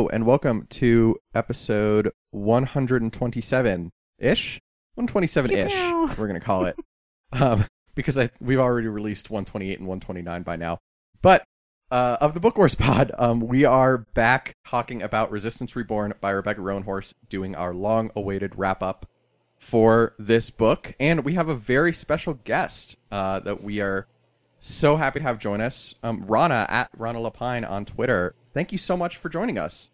Hello and welcome to episode 127 ish, 127 ish. We're gonna call it, um, because I we've already released 128 and 129 by now. But uh, of the Book Wars pod, um, we are back talking about Resistance Reborn by Rebecca Roanhorse, doing our long-awaited wrap-up for this book, and we have a very special guest uh, that we are so happy to have join us. Um, Rana at Rana Lapine on Twitter. Thank you so much for joining us.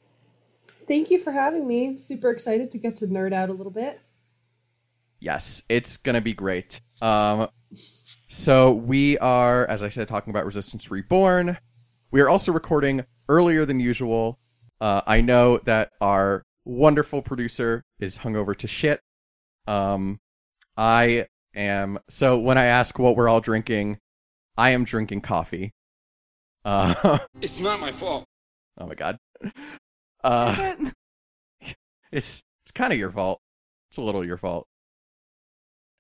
Thank you for having me. Super excited to get to nerd out a little bit. Yes, it's gonna be great. Um, so we are, as I said, talking about Resistance Reborn. We are also recording earlier than usual. Uh, I know that our wonderful producer is hungover to shit. Um, I am. So when I ask what we're all drinking, I am drinking coffee. Uh, It's not my fault. oh my god. Is Uh, it? it's it's kind of your fault. It's a little your fault.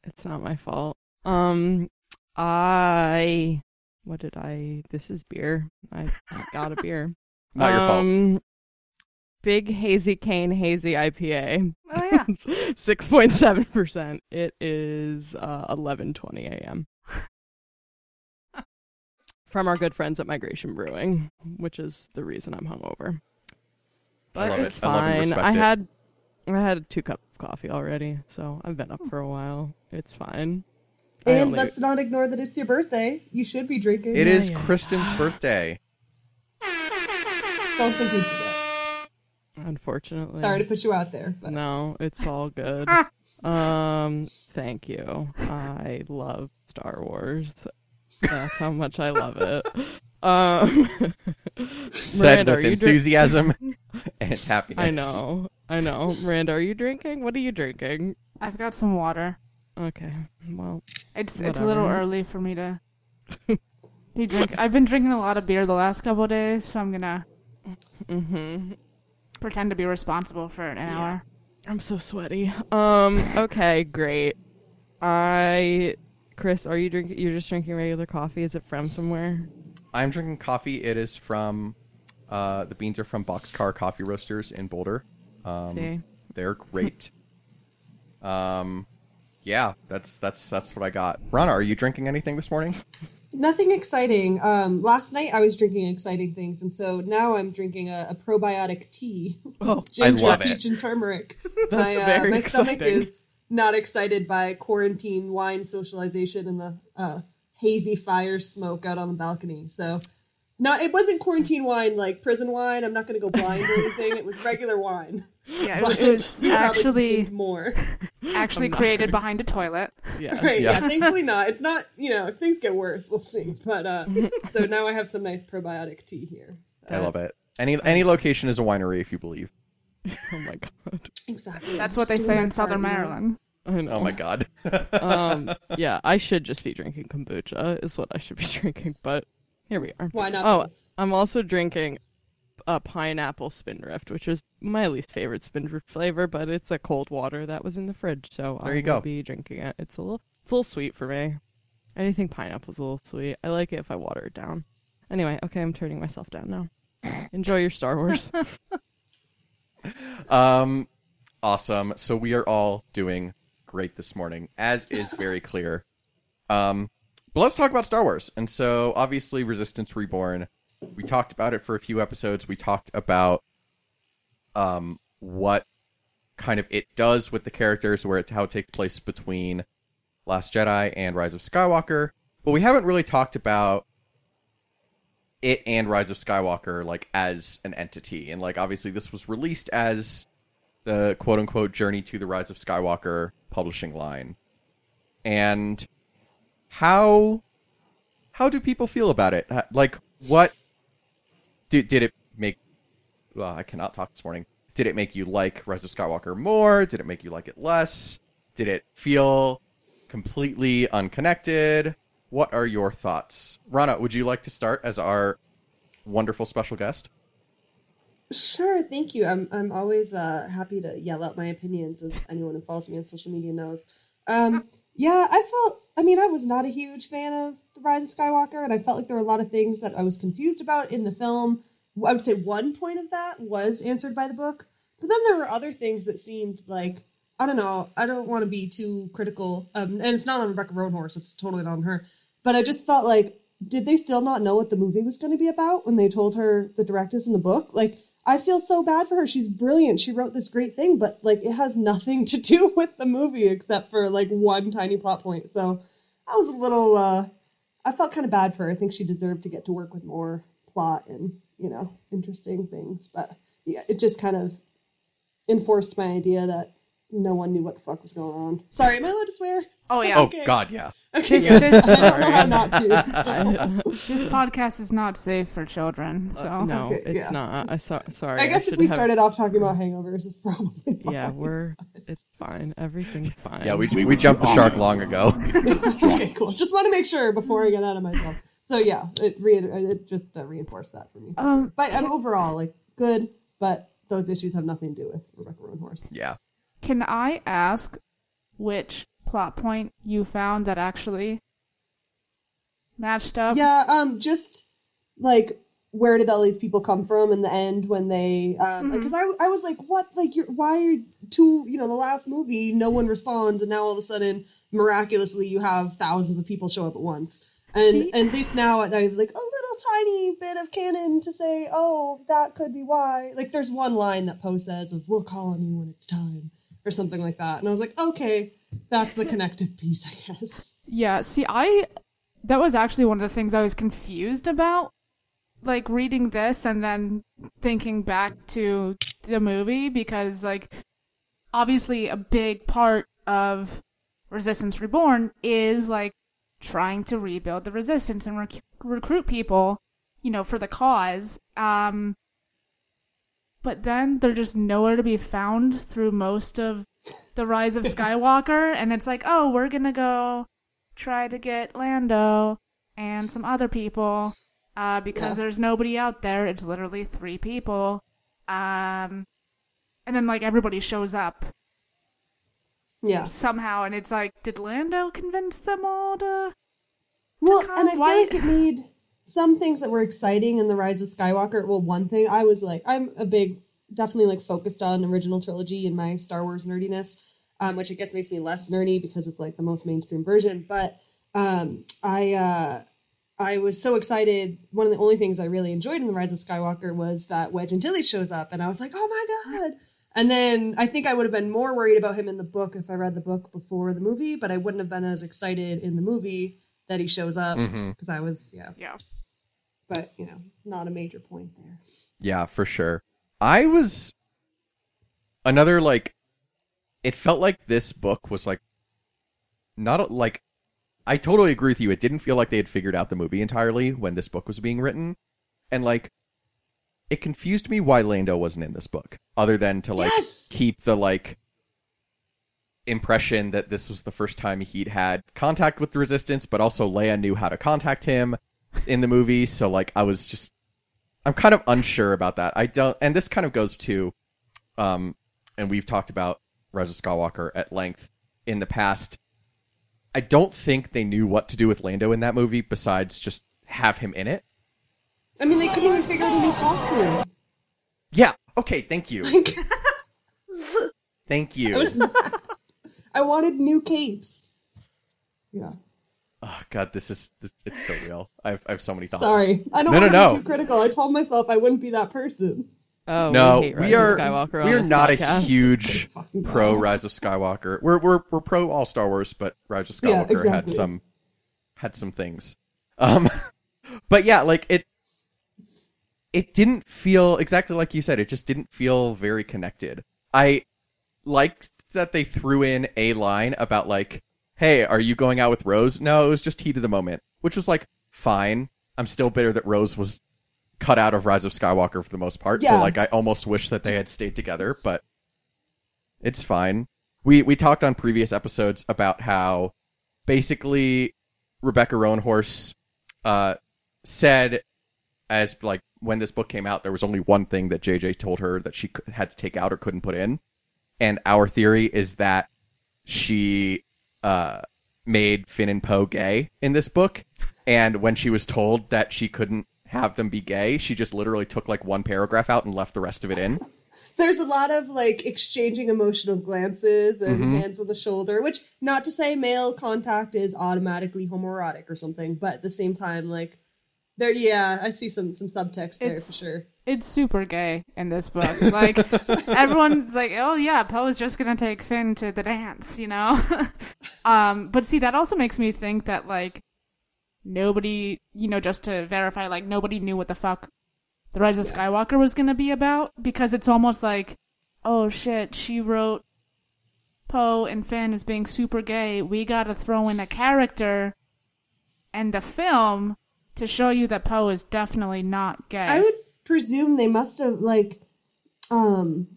It's not my fault. Um, I. What did I? This is beer. I I got a beer. Not your fault. um, Big hazy cane hazy IPA. Oh yeah. Six point seven percent. It is uh, eleven twenty a.m. From our good friends at Migration Brewing, which is the reason I'm hungover. But love it. it's I love and fine. respect I it. had I had two cups of coffee already, so I've been up for a while. It's fine. And only- let's not ignore that it's your birthday. You should be drinking. It Yeah, is yeah. Kristen's birthday. Don't think we forget. unfortunately. Sorry to put you out there, but No, it's all good. um, thank you. I love Star Wars. That's how much I love it. Um, Said Miranda, with are you drink- enthusiasm and happiness. I know, I know. Miranda, are you drinking? What are you drinking? I've got some water. Okay, well, It's it's a little early for me to be drink. I've been drinking a lot of beer the last couple of days, so I'm gonna hmm pretend to be responsible for an hour. I'm so sweaty. Um, okay, great. I, Chris, are you drinking? You're just drinking regular coffee? Is it from somewhere? I'm drinking coffee. It is from uh, the beans are from Boxcar Coffee Roasters in Boulder. Um, See, they're great. um, yeah, that's that's that's what I got. Rana, are you drinking anything this morning? nothing exciting. Um, last night I was drinking exciting things, and so now I'm drinking a, a probiotic tea. Oh, Ginger, love it. peach, and turmeric. That's my uh, very my stomach exciting. is not excited by quarantine wine socialization and the uh, hazy fire smoke out on the balcony. So, not it wasn't quarantine wine like prison wine. I'm not going to go blind or anything. It was regular wine. Yeah, But it, it was actually more. actually I'm not created behind a toilet. yeah. Right, Yeah. yeah. thankfully not. It's not, you know, if things get worse, we'll see. But uh so now I have some nice probiotic tea here. I love it. Any any location is a winery if you believe. Oh my god. Exactly. That's what they say in Southern part. Maryland. I know. Oh my god. um, yeah, I should just be drinking kombucha is what I should be drinking, but here we are. Why not? Oh. I'm also drinking a pineapple spindrift, which is my least favorite spindrift flavor, but it's a cold water that was in the fridge, so There I you will go. be drinking it. It's a little, it's a little sweet for me. I think pineapple's a little sweet. I like it if I water it down. Anyway, okay, I'm turning myself down now. Enjoy your Star Wars. Um, awesome. So we are all doing great this morning, as is very clear. Um, but let's talk about Star Wars. And so, obviously, Resistance Reborn. We talked about it for a few episodes. We talked about um what kind of it does with the characters, where it's how it takes place between Last Jedi and Rise of Skywalker. But we haven't really talked about it and Rise of Skywalker like as an entity. And like obviously this was released as the quote unquote journey to the Rise of Skywalker publishing line. And how how do people feel about it? Like what did did it make well, I cannot talk this morning. Did it make you like Rise of Skywalker more? Did it make you like it less? Did it feel completely unconnected? What are your thoughts? Rana, would you like to start as our wonderful special guest? Sure, thank you. I'm I'm always uh, happy to yell out my opinions, as anyone who follows me on social media knows. Um, yeah, I felt. I mean, I was not a huge fan of the Rise of Skywalker, and I felt like there were a lot of things that I was confused about in the film I would say one point of that was answered by the book, but then there were other things that seemed like I don't know. I don't want to be too critical, um, and it's not on Rebecca Roanhorse. It's totally not on her. But I just felt like, did they still not know what the movie was going to be about when they told her the directives in the book? Like, I feel so bad for her. She's brilliant. She wrote this great thing, but like, it has nothing to do with the movie except for like one tiny plot point. So I was a little. uh I felt kind of bad for her. I think she deserved to get to work with more plot and you know interesting things. But yeah, it just kind of enforced my idea that no one knew what the fuck was going on. Sorry, am I allowed to swear? Oh, yeah. Oh Okay. God, yeah. Okay, This- good. this- I don't know how not to. so. This podcast is not safe for children, so Uh, no, Okay, it's yeah. not. I so, sorry. I guess if we have- started off talking about hangovers, it's probably fine. Yeah, we're. It's fine. Everything's fine. Yeah, we we jumped the shark long ago. okay, cool. Just want to make sure before I get out of myself. So yeah, it re- it just uh, reinforced that for me. um, But um, overall, like good, but those issues have nothing to do with Rebecca Roanhorse. Yeah. Can I ask which plot point you found that actually matched up? Yeah, um, just like where did all these people come from in the end when they um Mhm. because I, I was like what like you're why are two you know the last movie no one responds and now all of a sudden miraculously you have thousands of people show up at once and See? and at least now I have like a little tiny bit of canon to say oh that could be why like there's one line that Poe says of we'll call on you when it's time or something like that and I was like okay that's the connective piece I guess Yeah, see, I that was actually one of the things I was confused about, like reading this and then thinking back to the movie because, like, obviously a big part of Resistance Reborn is like trying to rebuild the Resistance and rec- recruit people, you know, for the cause. Um, but then they're just nowhere to be found through most of the Rise of Skywalker, and it's like, oh, we're gonna go try to get Lando and some other people uh, because Yeah. there's nobody out there. It's literally three people. Um, and then like everybody shows up yeah somehow, and it's like, did Lando convince them all to? Well, come and I feel like it made some things that were exciting in the Rise of Skywalker. Well, one thing I was like, I'm a big, definitely like focused on original trilogy in my Star Wars nerdiness, um, which I guess makes me less nerdy because it's like the most mainstream version. But um, I, uh, I was so excited. One of the only things I really enjoyed in the Rise of Skywalker was that Wedge Antilles shows up, and I was like, oh my god. And then I think I would have been more worried about him in the book if I read the book before the movie, but I wouldn't have been as excited in the movie that he shows up because I was yeah, Yeah. But you know, not a major point there. Yeah, for sure. I was another like it felt like this book was like not a, like I totally agree with you. It didn't feel like they had figured out the movie entirely when this book was being written. And like it confused me why Lando wasn't in this book other than to like Yes! keep the like impression that this was the first time he'd had contact with the resistance, but also Leia knew how to contact him in the movie, so like I was just I'm kind of unsure about that. I don't and this kind of goes to um and we've talked about Rise of Skywalker at length in the past. I don't think they knew what to do with Lando in that movie besides just have him in it. I mean, they couldn't even figure out a new costume. Yeah, okay, thank you. Like, Thank you. I I wanted new capes. Yeah, Oh god, this is this, it's so real. I have, I have so many thoughts. sorry, I don't No, no, want to no. be too critical. I told myself I wouldn't be that person. Oh, No, we, hate we, Rise of are Skywalker we are this not a huge pro Rise of Skywalker. We're we're we're pro all Star Wars, but Rise of Skywalker Yeah, had some had some things. Um, but yeah, like it it didn't feel exactly like you said. It just didn't feel very connected. I liked that they threw in a line about like, "Hey, are you going out with Rose?" No, it was just heat of the moment, which was like fine. I'm still bitter that Rose was cut out of Rise of Skywalker for the most part. So like, I almost wish that they had stayed together, but it's fine. We we talked on previous episodes about how basically Rebecca Roanhorse uh, said as like when this book came out, there was only one thing that JJ told her that she had to take out or couldn't put in, and our theory is that she uh, made Finn and Poe gay in this book, and when she was told that she couldn't have them be gay. She just literally took like one paragraph out and left the rest of it in. There's a lot of like exchanging emotional glances and Mhm. hands on the shoulder, which not to say male contact is automatically homoerotic or something, but at the same time, like there, yeah, I see some some subtext there for sure. It's super gay in this book. Like everyone's like, "Oh yeah, Poe is just gonna take Finn to the dance," you know. um, but see, that also makes me think that like nobody, you know, just to verify, like nobody knew what the fuck the Rise of Skywalker was gonna be about because it's almost like, oh shit, she wrote Poe and Finn as being super gay. We gotta throw in a character and the film to show you that Poe is definitely not gay. I would presume they must have like um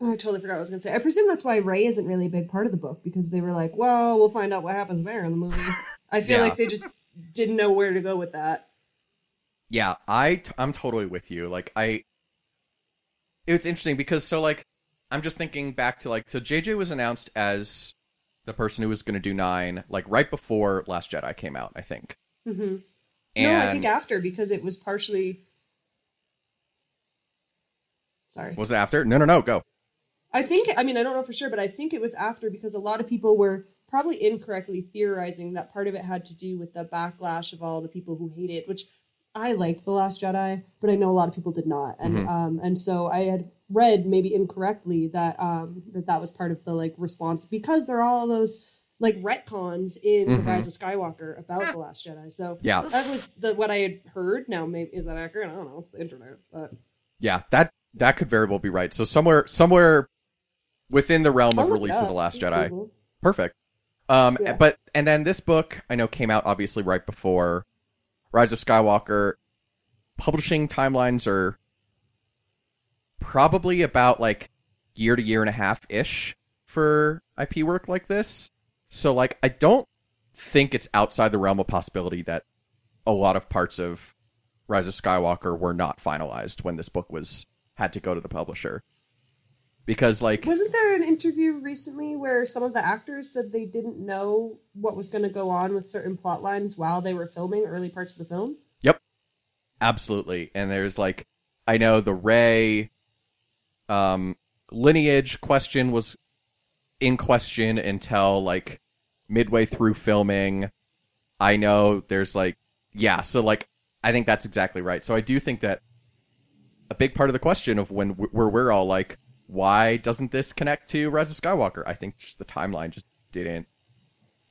I totally forgot what I was gonna say. I presume that's why Rey isn't really a big part of the book because they were like, well, we'll find out what happens there in the movie. I feel Yeah. like they just didn't know where to go with that. Yeah, I I'm totally with you. Like I it's interesting because so like I'm just thinking back to like so JJ was announced as the person who was going to do 9 like right before Last Jedi came out, I think. hmm And no, I think after because it was partially. Sorry. was it after? No, no, no, go. I think, I mean, I don't know for sure, but I think it was after because a lot of people were probably incorrectly theorizing that part of it had to do with the backlash of all the people who hate it, which I liked The Last Jedi, but I know a lot of people did not. And Mhm. um, and so I had read maybe incorrectly that um, that that was part of the like response because there are all those like retcons in Mhm. The Rise of Skywalker about The Last Jedi. So Yeah. that was the what I had heard. Now, maybe is that accurate? I don't know. It's the internet, but Yeah, that that could very well be right. So somewhere somewhere within the realm of release of the Last Jedi. Google. Perfect. Um, Yeah. but and then this book I know came out obviously right before Rise of Skywalker. Publishing timelines are probably about like year to year and a half ish for IP work like this. So like I don't think it's outside the realm of possibility that a lot of parts of Rise of Skywalker were not finalized when this book was had to go to the publisher. Because like Wasn't there an interview recently where some of the actors said they didn't know what was going to go on with certain plot lines while they were filming early parts of the film? Yep. Absolutely. And there's like I know the Rey um lineage question was in question until like midway through filming. I know there's like yeah, so like I think that's exactly right. So I do think that a big part of the question of when where we're all like why doesn't this connect to Rise of Skywalker? I think just the timeline just didn't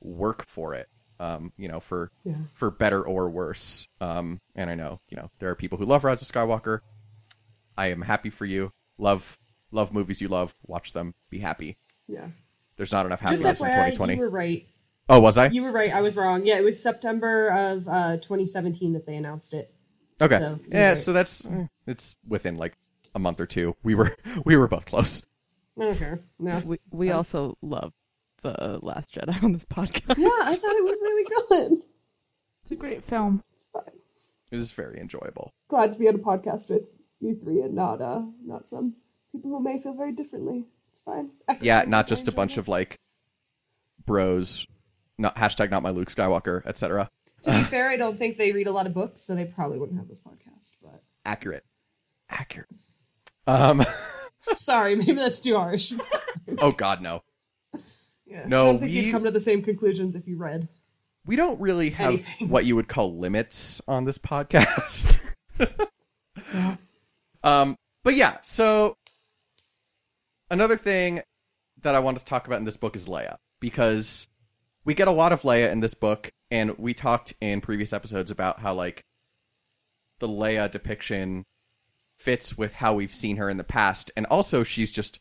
work for it. Um, you know, for Yeah. for better or worse. Um, and I know, you know, there are people who love Rise of Skywalker. I am happy for you. Love love movies you love. Watch them. Be happy. Yeah. There's not enough Just happiness in 2020. you were right. Oh, was I? You were right. I was wrong. Yeah, it was September of uh, 2017 that they announced it. Okay. So, yeah, right. so that's it's within like a month or two. We were we were both close. Okay. No. We we fine. also love the Last Jedi on this podcast. Yeah, I thought it was really good. It's a great film. It's fine. It was very enjoyable. Glad to be on a podcast with you three and not uh not some people who may feel very differently. It's fine. Yeah, not just a bunch enjoyed of like bros, not hashtag not my Luke Skywalker, etc. it. To be fair, I don't think they read a lot of books, so they probably wouldn't have this podcast. But Accurate. Accurate. Um. sorry, maybe that's too harsh. oh God, no. Yeah. No, I don't think we- you'd come to the same conclusions if you read. we don't really have Anything. what you would call limits on this podcast. Yeah. Um, but yeah, so another thing that I want to talk about in this book is Leia because we get a lot of Leia in this book, and we talked in previous episodes about how like the Leia depiction fits with how we've seen her in the past, and also she's just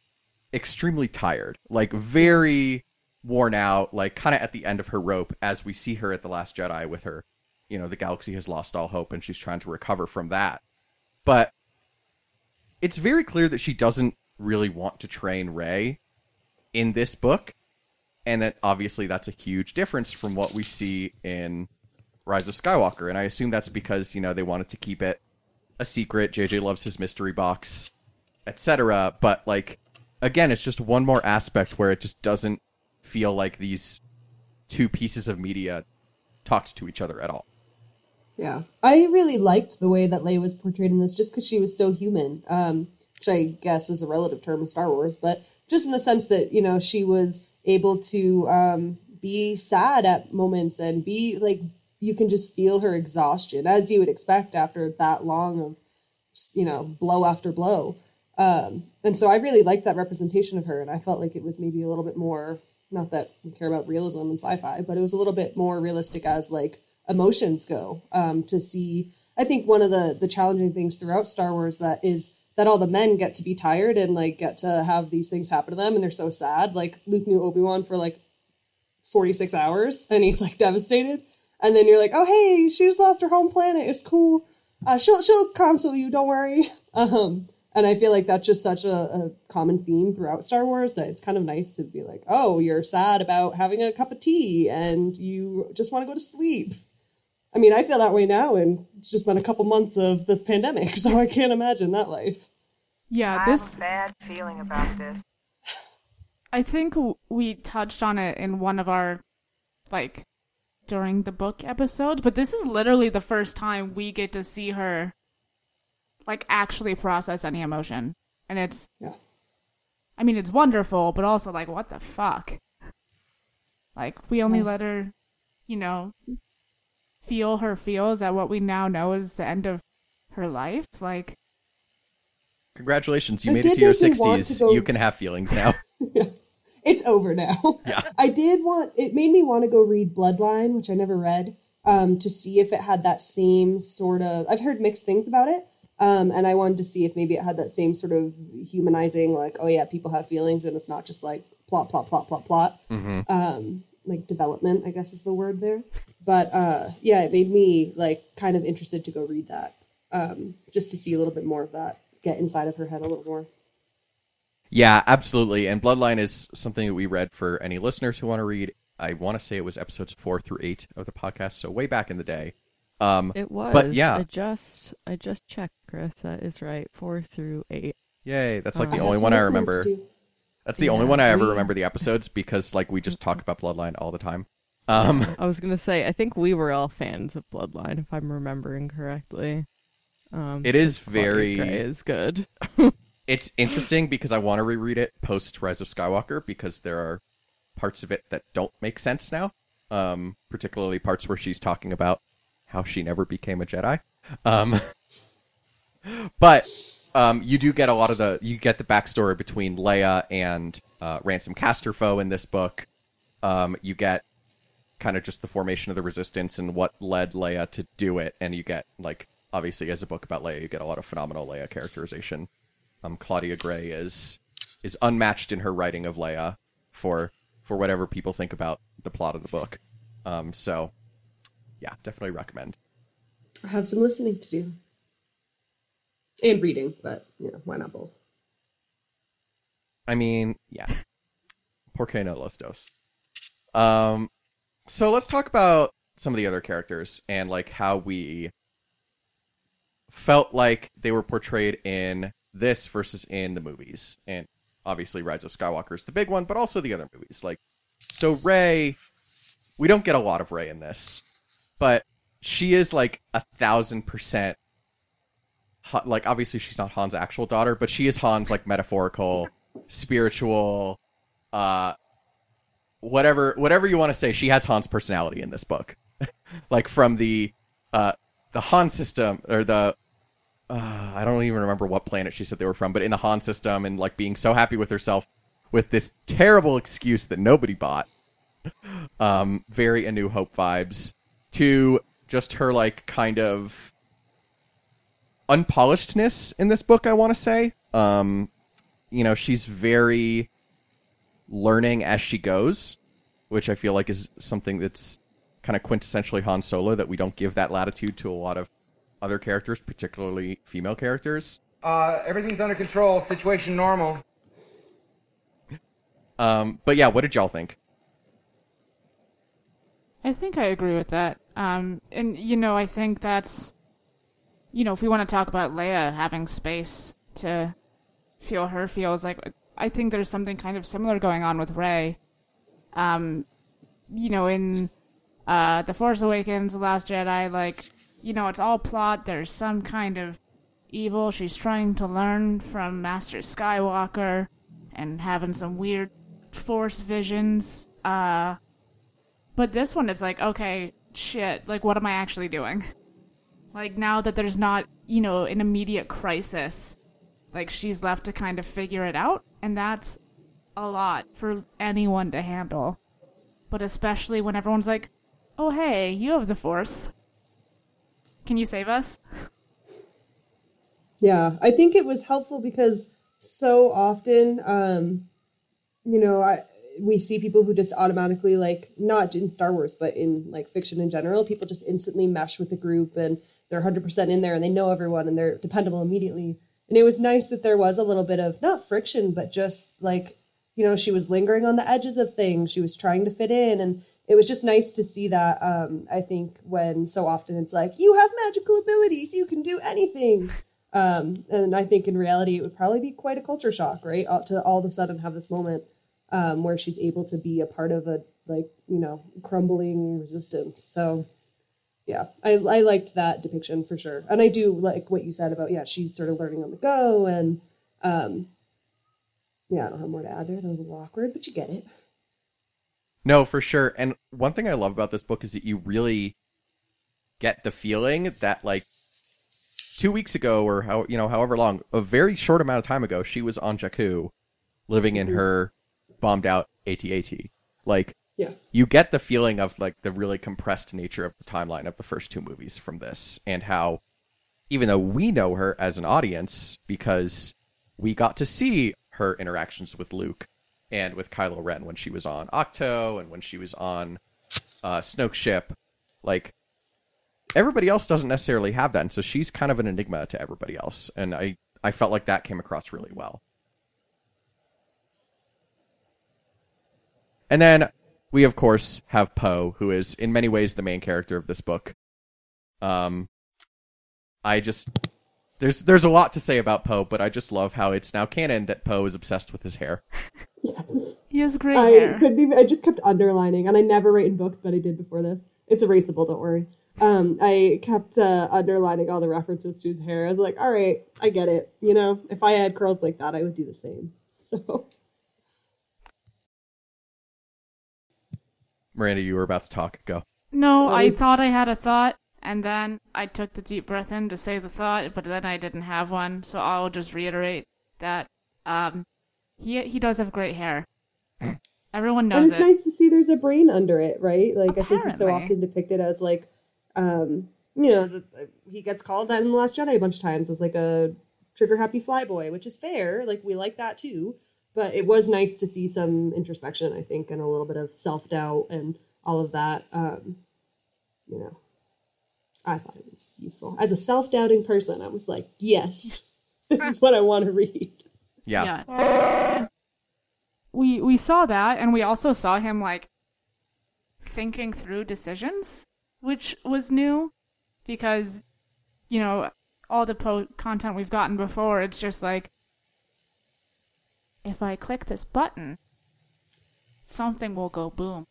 extremely tired, like very worn out, like kind of at the end of her rope as we see her at the Last Jedi with her, you know, the galaxy has lost all hope, and she's trying to recover from that. But it's very clear that she doesn't really want to train Rey in this book, and that obviously that's a huge difference from what we see in Rise of Skywalker. And I assume that's because you know they wanted to keep it a secret. JJ loves his mystery box, etc. But like again, it's just one more aspect where it just doesn't feel like these two pieces of media talked to each other at all. Yeah, I really liked the way that Leia was portrayed in this, just because she was so human. Um, which I guess is a relative term in Star Wars, but just in the sense that you know she was able to um, be sad at moments and be like you can just feel her exhaustion as you would expect after that long of you know blow after blow. Um, and so I really liked that representation of her, and I felt like it was maybe a little bit more not that we care about realism and sci-fi, but it was a little bit more realistic as like emotions go. Um, to see, I think one of the the challenging things throughout Star Wars that is that all the men get to be tired and like get to have these things happen to them and they're so sad. Like Luke knew Obi-Wan for like 46 hours and he's like devastated. And then you're like, oh hey, she just lost her home planet. It's cool. Uh, she'll she'll console you. Don't worry. Um, and I feel like that's just such a, a common theme throughout Star Wars that it's kind of nice to be like, oh, you're sad about having a cup of tea and you just want to go to sleep. I mean, I feel that way now, and it's just been a couple months of this pandemic, so I can't imagine that life. Yeah, I this have a bad feeling about this. I think we touched on it in one of our like during the book episode, but this is literally the first time we get to see her like actually process any emotion. And it's Yeah. I mean, it's wonderful, but also like what the fuck? Like we only Yeah. let her, you know, feel her feels at what we now know is the end of her life. Like Congratulations, you made it to your make me want to sixties. go- You can have feelings now. It's over now. Yeah. I did want it made me want to go read Bloodline, which I never read, um, to see if it had that same sort of I've heard mixed things about it. Um, and I wanted to see if maybe it had that same sort of humanizing, like, oh yeah, people have feelings and it's not just like plot, plot, plot, plot, plot. Um, like development, I guess is the word there. But uh, yeah, it made me like kind of interested to go read that. Um, just to see a little bit more of that, get inside of her head a little more. Yeah, absolutely. And Bloodline is something that we read for any listeners who want to read. I want to say it was episodes four through eight of the podcast, so way back in the day. Um, It was. But yeah. I just I just checked, Chris. That is right. Four through eight. yay, that's like Uh, the only one I remember. That's the Yeah, only one I ever we- remember the episodes because like we just talk about Bloodline all the time. Um, I was gonna say I think we were all fans of Bloodline, if I'm remembering correctly. Um, It is very- Gray is good. it's interesting because I want to reread it post Rise of Skywalker because there are parts of it that don't make sense now. Um, particularly parts where she's talking about how she never became a Jedi. Um, but um, you do get a lot of the you get the backstory between Leia and uh, Ransolm Casterfo in this book. Um, you get kind of just the formation of the Resistance and what led Leia to do it, and you get like obviously as a book about Leia, you get a lot of phenomenal Leia characterization. Um, Claudia Gray is is unmatched in her writing of Leia for for whatever people think about the plot of the book. Um, so yeah, definitely recommend. I have some listening to do. And reading, but you know, why not both? I mean, yeah. Por qué no los dos? Um, so let's talk about some of the other characters and like how we felt like they were portrayed in this versus in the movies. And obviously, Rise of Skywalker is the big one, but also the other movies. Like, so Rey, we don't get a lot of Rey in this, but she is like a thousand percent. Like, obviously, she's not Han's actual daughter, but she is Han's like metaphorical, spiritual, uh, whatever whatever you want to say. She has Han's personality in this book, like from the uh the Han system or the uh, I don't even remember what planet she said they were from, but in the Han system and like being so happy with herself with this terrible excuse that nobody bought. Um, very A New Hope vibes to just her like kind of unpolishedness in this book. I want to say, um, you know, she's very learning as she goes, which I feel like is something that's kind of quintessentially Han Solo that we don't give that latitude to a lot of other characters, particularly female characters. Uh, everything's under control. Situation normal. Um, but yeah, what did y'all think? I think I agree with that. Um, and you know, I think that's, you know, if we want to talk about Leia having space to feel her feels, like I think there's something kind of similar going on with Rey. Um, you know, in uh, the Force Awakens, The Last Jedi, like, you know, it's all plot. There's some kind of evil. She's trying to learn from Master Skywalker and having some weird force visions. Uh, but this one is like, okay, shit, like, what am I actually doing? Like, now that there's not, you know, an immediate crisis, like, she's left to kind of figure it out, and that's a lot for anyone to handle. But especially when everyone's like, oh, hey, you have the force. Can you save us? Yeah, I think it was helpful because so often, um, you know, I we see people who just automatically like not in Star Wars, but in like fiction in general, people just instantly mesh with the group and they're 100% in there and they know everyone and they're dependable immediately. And it was nice that there was a little bit of not friction, but just like you know, she was lingering on the edges of things. She was trying to fit in and it was just nice to see that. Um, I think when so often it's like, you have magical abilities, you can do anything. Um, and I think in reality, it would probably be quite a culture shock, right? To all of a sudden have this moment um, where she's able to be a part of a like you know crumbling resistance. So yeah, I I liked that depiction for sure, and I do like what you said about yeah, she's sort of learning on the go, and um, yeah, I don't have more to add there. That was a little awkward, but you get it. No, for sure. And one thing I love about this book is that you really get the feeling that like two weeks ago or how you know however long a very short amount of time ago she was on Jakku living in her bombed out AT-AT. Like Yeah. you get the feeling of like the really compressed nature of the timeline of the first two movies from this and how even though we know her as an audience because we got to see her interactions with Luke and with Kylo Ren when she was on Ahch-To and when she was on uh, Snoke's ship, like everybody else doesn't necessarily have that, and so she's kind of an enigma to everybody else, and I I felt like that came across really well. And then we of course have Poe, who is in many ways the main character of this book. Um, I just there's there's a lot to say about Poe, but I just love how it's now canon that Poe is obsessed with his hair. Yes. He has great I hair. couldn't even. I just kept underlining, and I never write in books, but I did before this. It's erasable. Don't worry. Um, I kept uh, underlining all the references to his hair. I was like, all right, I get it. You know, if I had curls like that, I would do the same. So Miranda, you were about to talk. Go. No, I thought I had a thought, and then I took the deep breath in to say the thought, but then I didn't have one, so I'll just reiterate that um, he he does have great hair. Everyone knows. and knows it's it. nice to see there's a brain under it, right? Like I think he's so often depicted as like, um, you know, the, he gets called that in the Last Jedi a bunch of times as like a trigger happy flyboy, which is fair. Like we like that too. But it was nice to see some introspection, I think, and a little bit of self doubt and all of that. Um, you know, I thought it was useful. As a self doubting person, I was like, yes, this is what I want to read. Yeah. Yeah. We we saw that, and we also saw him like thinking through decisions, which was new, because you know all the po- content we've gotten before, it's just like if I click this button, something will go boom.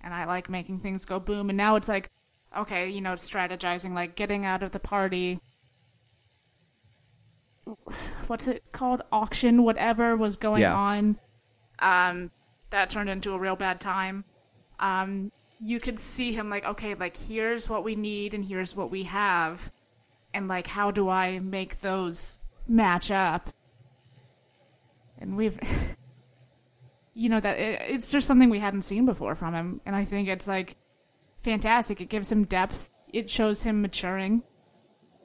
And I like making things go boom, and now it's like, okay, you know, strategizing, like getting out of the party, what's it called? Auction whatever was going Yeah. on. Um that turned into a real bad time. Um you could see him like okay like here's what we need and here's what we have. And like how do i make those match up and we've you know that it, it's just something we hadn't seen before from him and i think it's like fantastic it gives him depth it shows him maturing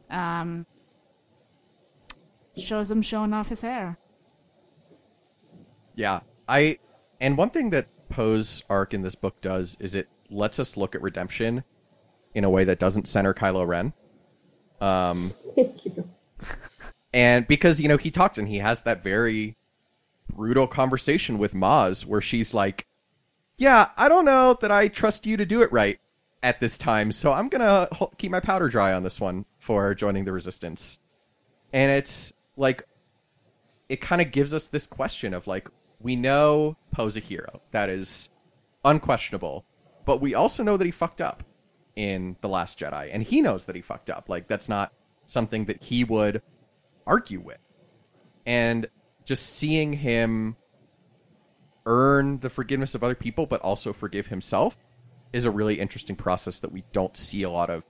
um shows him showing off his hair. Yeah. I and one thing that Poe's arc in this book does is it lets us look at redemption in a way that doesn't center Kylo Ren. Um Thank you. and because you know he talks and he has that very brutal conversation with Maz where she's like, "Yeah, I don't know that I trust you to do it right at this time, so I'm gonna keep my powder dry on this one for joining the Resistance." And it's like, it kind of gives us this question of like, we know Poe's a hero, that is unquestionable, but we also know that he fucked up, in The Last Jedi, and he knows that he fucked up. Like that's not something that he would argue with. And just seeing him earn the forgiveness of other people but also forgive himself is a really interesting process that we don't see a lot of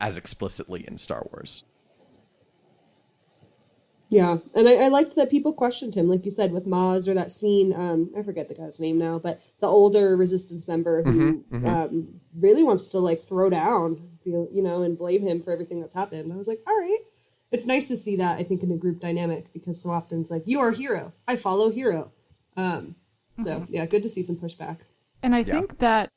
as explicitly in Star Wars. Yeah, and I, I liked that people questioned him, like you said, with Maz or that scene. Um, I forget the guy's name now, but the older Resistance member who Mhm, mhm. Um, really wants to like throw down, you know, and blame him for everything that's happened. I was like, all right, it's nice to see that. I think in a group dynamic because so often it's like you are a hero, I follow hero. Um, so yeah, good to see some pushback. And I Yeah. think that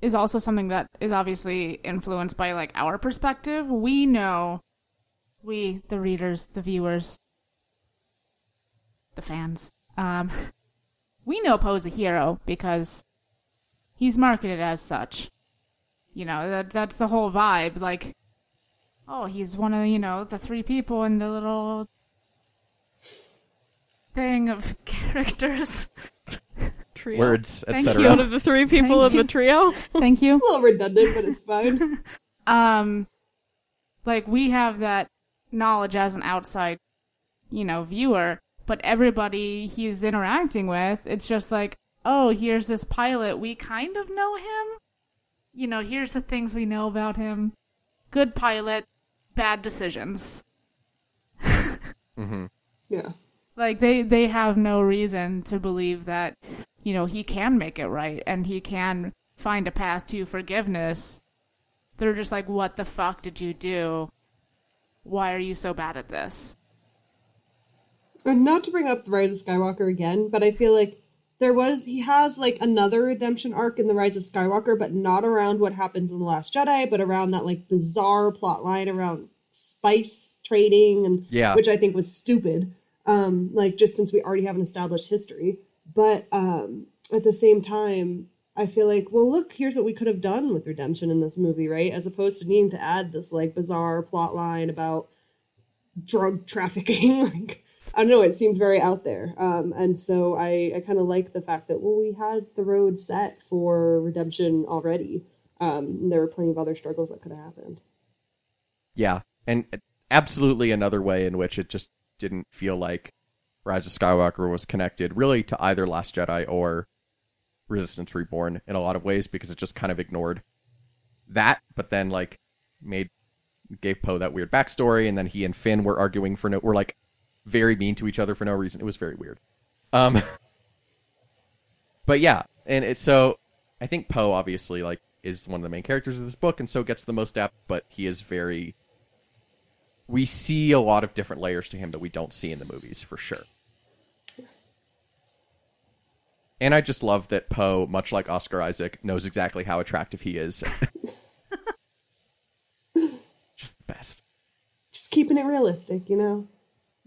is also something that is obviously influenced by like our perspective. We know we the readers, the viewers, the fans. Um we know Poe's a hero because he's marketed as such. You know, that that's the whole vibe like oh, he's one of, you know, the three people in the little thing of characters. Trio. Words, Thank etc. you. One of the three people Thank in the trio. Thank you. A little redundant, but it's fine. um like we have that knowledge as an outside you know viewer but everybody he's interacting with it's just like oh here's this pilot we kind of know him you know here's the things we know about him good pilot bad decisions. Mm-hmm. yeah, like they they have no reason to believe that you know he can make it right and he can find a path to forgiveness. They're just like what the fuck did you do? Why are you so bad at this? And not to bring up the Rise of Skywalker again, but I feel like there was he has like another redemption arc in the Rise of Skywalker, but not around what happens in the Last Jedi, but around that like bizarre plot line around spice trading and Yeah. which I think was stupid. Um, like just since we already have an established history, but um, at the same time, I feel like well, look, here's what we could have done with redemption in this movie, right? As opposed to needing to add this like bizarre plot line about drug trafficking. like I don't know, it seemed very out there. Um, and so I, I kind of like the fact that well, we had the road set for redemption already. Um, and there were plenty of other struggles that could have happened. Yeah, and absolutely another way in which it just didn't feel like Rise of Skywalker was connected really to either Last Jedi or Resistance Reborn in a lot of ways because it just kind of ignored that, but then like made gave Poe that weird backstory, and then he and Finn were arguing for no were like very mean to each other for no reason. It was very weird. Um, but yeah, and it's so I think Poe obviously like is one of the main characters of this book, and so gets the most depth. But he is very. We see a lot of different layers to him that we don't see in the movies for sure. And I just love that Poe, much like Oscar Isaac, knows exactly how attractive he is. just the best. Just keeping it realistic, you know?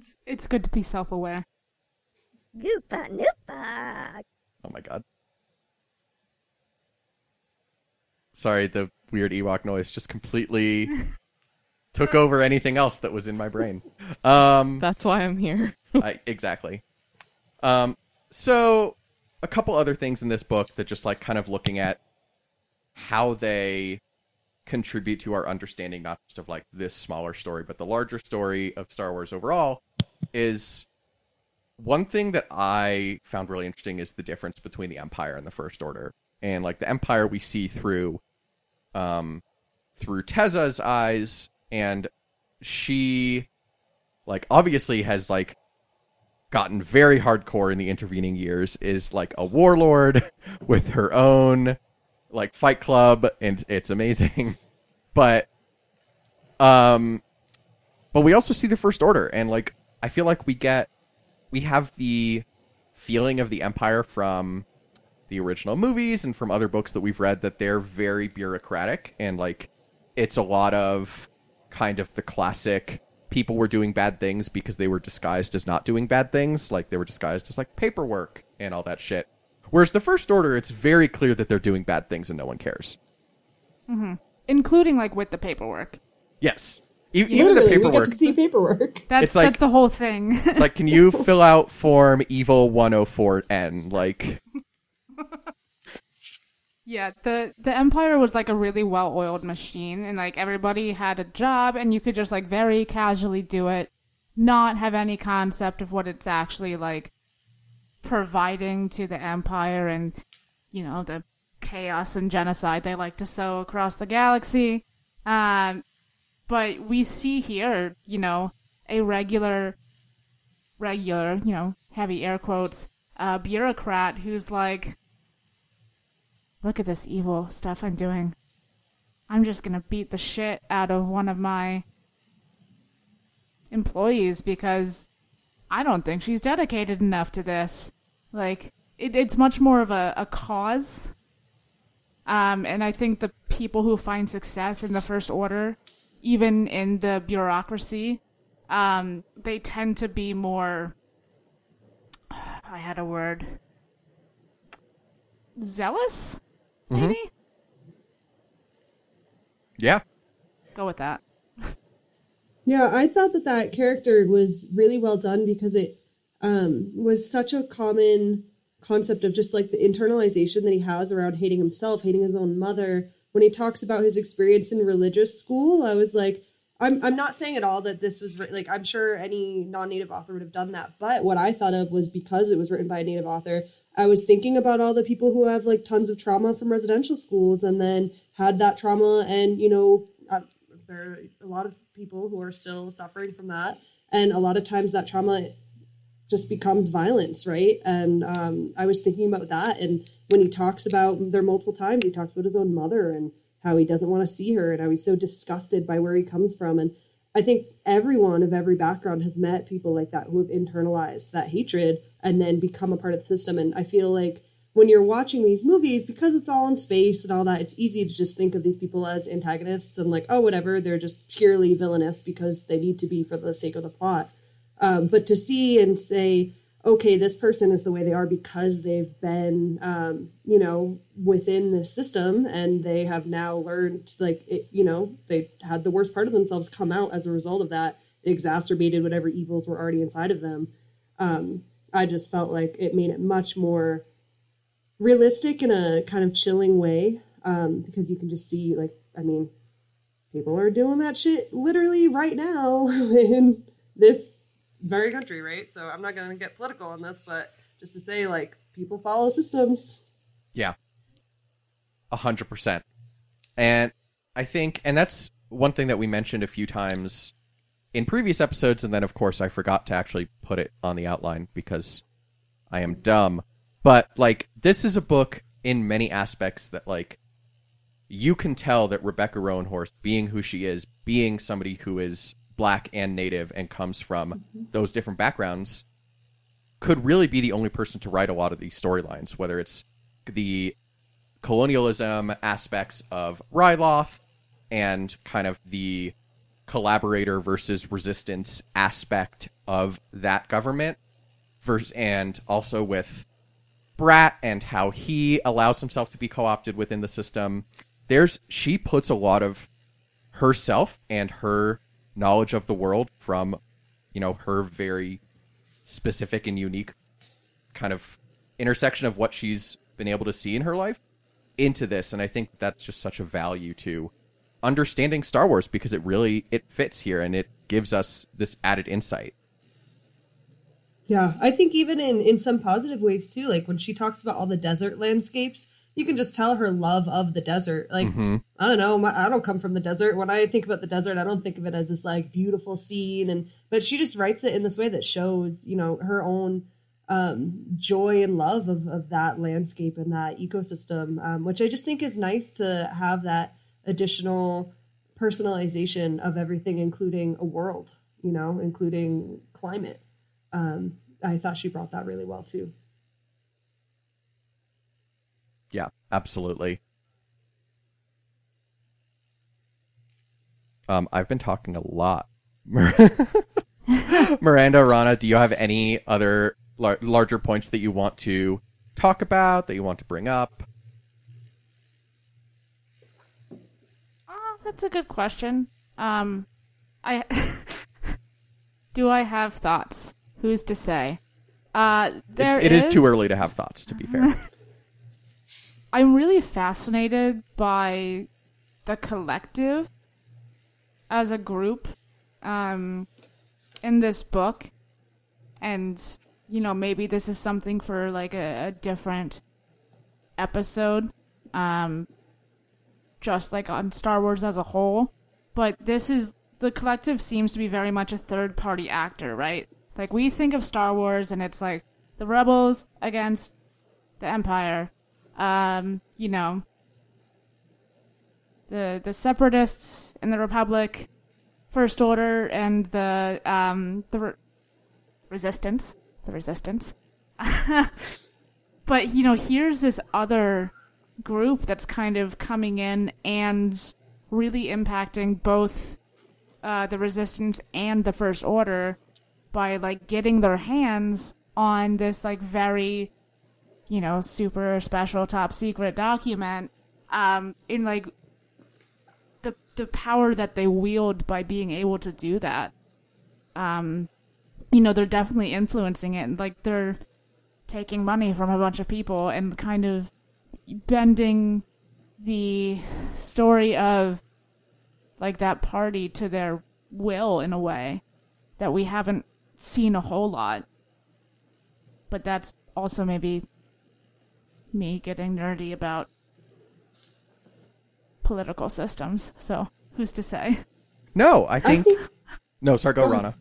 It's, it's good to be self-aware Goopa noopa. Oh my god. Sorry, the weird Ewok noise just completely took over anything else that was in my brain. Um, That's why I'm here. I, exactly. Um, so a couple other things in this book that just like kind of looking at how they contribute to our understanding not just of like this smaller story but the larger story of Star Wars overall is one thing that I found really interesting is the difference between the Empire and the First Order. And like the Empire we see through um through Tezza's eyes and she like obviously has like gotten very hardcore in the intervening years is like a warlord with her own like fight club and it's amazing but um but we also see the first order and like i feel like we get we have the feeling of the empire from the original movies and from other books that we've read that they're very bureaucratic and like it's a lot of kind of the classic people were doing bad things because they were disguised as not doing bad things. Like they were disguised as like paperwork and all that shit. Whereas the first order it's very clear that they're doing bad things and no one cares. Mm-hmm. Including like with the paperwork. Yes Even the Literally, we get paperwork to see paperwork. that's It's like- that's the whole thing it's like can you fill out form evil 104n like Yeah, the the empire was like a really well-oiled machine and like everybody had a job and you could just like very casually do it, not have any concept of what it's actually like providing to the empire and you know, the chaos and genocide they like to sow across the galaxy. Um but we see here, you know, a regular regular, you know, heavy air quotes, uh bureaucrat who's like look at this evil stuff I'm doing. I'm just gonna beat the shit out of one of my employees because I don't think she's dedicated enough to this. Like, it, it's much more of a, a cause. Um, and I think the people who find success in the First Order, even in the bureaucracy, um, they tend to be more. I had a word. Zealous? Maybe? Yeah. Go with that. Yeah, I thought that that character was really well done because it um, was such a common concept of just like the internalization that he has around hating himself, hating his own mother. When he talks about his experience in religious school, I was like, I'm, I'm not saying at all that this was like I'm sure any non-native author would have done that, but what I thought of was because it was written by a native author, I was thinking about all the people who have like tons of trauma from residential schools and then had that trauma and you know uh, there are a lot of people who are still suffering from that. And a lot of times that trauma just becomes violence right and um, i was thinking about that and when he talks about there multiple times he talks about his own mother and how he doesn't want to see her and how he's so disgusted by where he comes from and i think everyone of every background has met people like that who have internalized that hatred and then become a part of the system and i feel like when you're watching these movies, because it's all in space and all that, it's easy to just think of these people as antagonists and like, oh, whatever, they're just purely villainous because they need to be for the sake of the plot. Um, but to see and say, okay, this person is the way they are because they've been, um, you know, within the system and they have now learned, like, it, you know, they had the worst part of themselves come out as a result of that, it exacerbated whatever evils were already inside of them. Um, I just felt like it made it much more realistic in a kind of chilling way um, because you can just see like i mean people are doing that shit literally right now in this very country right so i'm not going to get political on this but just to say like people follow systems Yeah. A hundred percent. And I think and that's one thing that we mentioned a few times in previous episodes, and then of course I forgot to actually put it on the outline because I am dumb. But like this is a book in many aspects that like you can tell that Rebecca Roanhorse, being who she is, being somebody who is black and native and comes from mm-hmm. those different backgrounds, could really be the only person to write a lot of these storylines, whether it's the colonialism aspects of Ryloth and kind of the collaborator versus resistance aspect of that government versus and also with Bratt and how he allows himself to be co-opted within the system. There's she puts a lot of herself and her knowledge of the world from you know her very specific and unique kind of intersection of what she's been able to see in her life into this and i think that's just such a value to understanding star wars because it really it fits here and it gives us this added insight Yeah, I think even in in some positive ways too. Like when she talks about all the desert landscapes, you can just tell her love of the desert. Like Mhm. I don't know, my, I don't come from the desert. When I think about the desert, I don't think of it as this like beautiful scene. And but she just writes it in this way that shows you know her own um, joy and love of of that landscape and that ecosystem, um, which I just think is nice to have that additional personalization of everything, including a world. You know, including climate um, I thought she brought that really well too. yeah absolutely um i've been talking a lot miranda rana do you have any other lar- larger points that you want to talk about that you want to bring up Oh, that's a good question. Um, I do I have thoughts? Who's to say? Uh, there it's, it is too early to have thoughts to be fair I'm really fascinated by the collective as a group um, in this book. And, you know, maybe this is something for like a, a different episode, um, just like on Star Wars as a whole. But this is the collective seems to be very much a third party actor, right? Like we think of Star Wars and it's like the rebels against the Empire. Um, you know, the the separatists and the Republic, First Order and the um the re- resistance, the resistance. but you know, here's this other group that's kind of coming in and really impacting both uh, the resistance and the first order by like getting their hands on this like very you know super special top secret document um in like the the power that they wield by being able to do that um you know they're definitely influencing it like they're taking money from a bunch of people and kind of bending the story of like that party to their will in a way that we haven't seen a whole lot. But that's also maybe me getting nerdy about political systems. So who's to say? No, I think. think- No, sorry, go, Oh. Rana.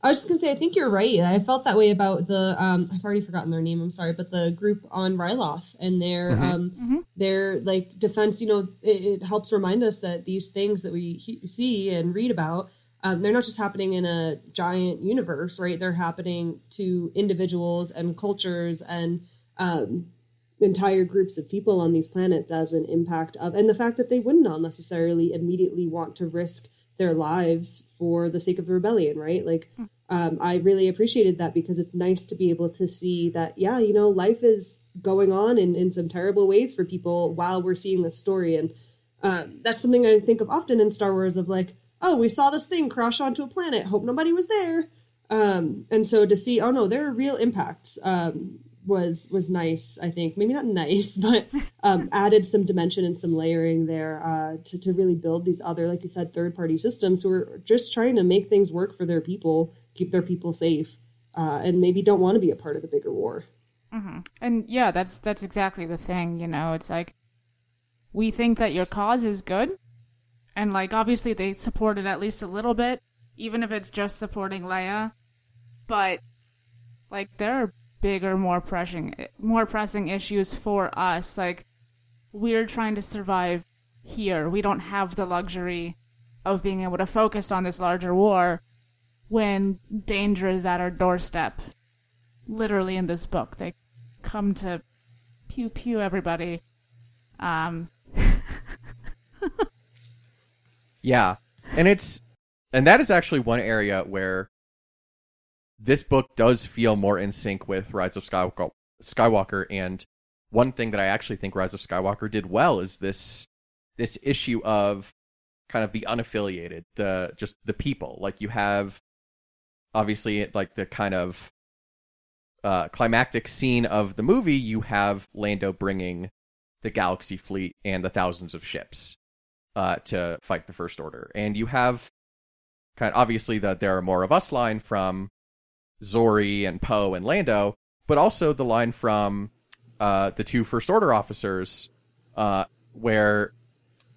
I was just gonna say, I think you're right. I felt that way about the um, I've already forgotten their name. I'm sorry, but the group on Ryloth and their Mhm. um, their like defense. You know, it, it helps remind us that these things that we he- see and read about, um, they're not just happening in a giant universe, right? They're happening to individuals and cultures and um, entire groups of people on these planets as an impact of, and the fact that they wouldn't all necessarily immediately want to risk their lives for the sake of the rebellion, right? Like, um, I really appreciated that because it's nice to be able to see that, yeah, you know, life is going on in, in some terrible ways for people while we're seeing this story. And um, that's something I think of often in Star Wars of like, oh, we saw this thing crash onto a planet. Hope nobody was there. Um, and so to see, oh no, there are real impacts. Um, was was nice. I think maybe not nice, but um, added some dimension and some layering there uh, to to really build these other, like you said, third party systems who are just trying to make things work for their people, keep their people safe, uh, and maybe don't want to be a part of the bigger war. And yeah, that's that's exactly the thing, you know. It's like we think that your cause is good, and like obviously they support it at least a little bit, even if it's just supporting Leia. But like there are bigger, more pressing, more pressing issues for us. Like we're trying to survive here. We don't have the luxury of being able to focus on this larger war when danger is at our doorstep literally in this book. They come to pew pew everybody. Um, Yeah. And it's and that is actually one area where this book does feel more in sync with Rise of Skywalker, and one thing that I actually think Rise of Skywalker did well is this this issue of kind of the unaffiliated, the just the people. Like you have obviously like the kind of uh climactic scene of the movie, you have Lando bringing the galaxy fleet and the thousands of ships uh, to fight the First Order. And you have kind of obviously that there are more of us line from Zorii and Poe and Lando, but also the line from uh, the two First Order officers, uh, where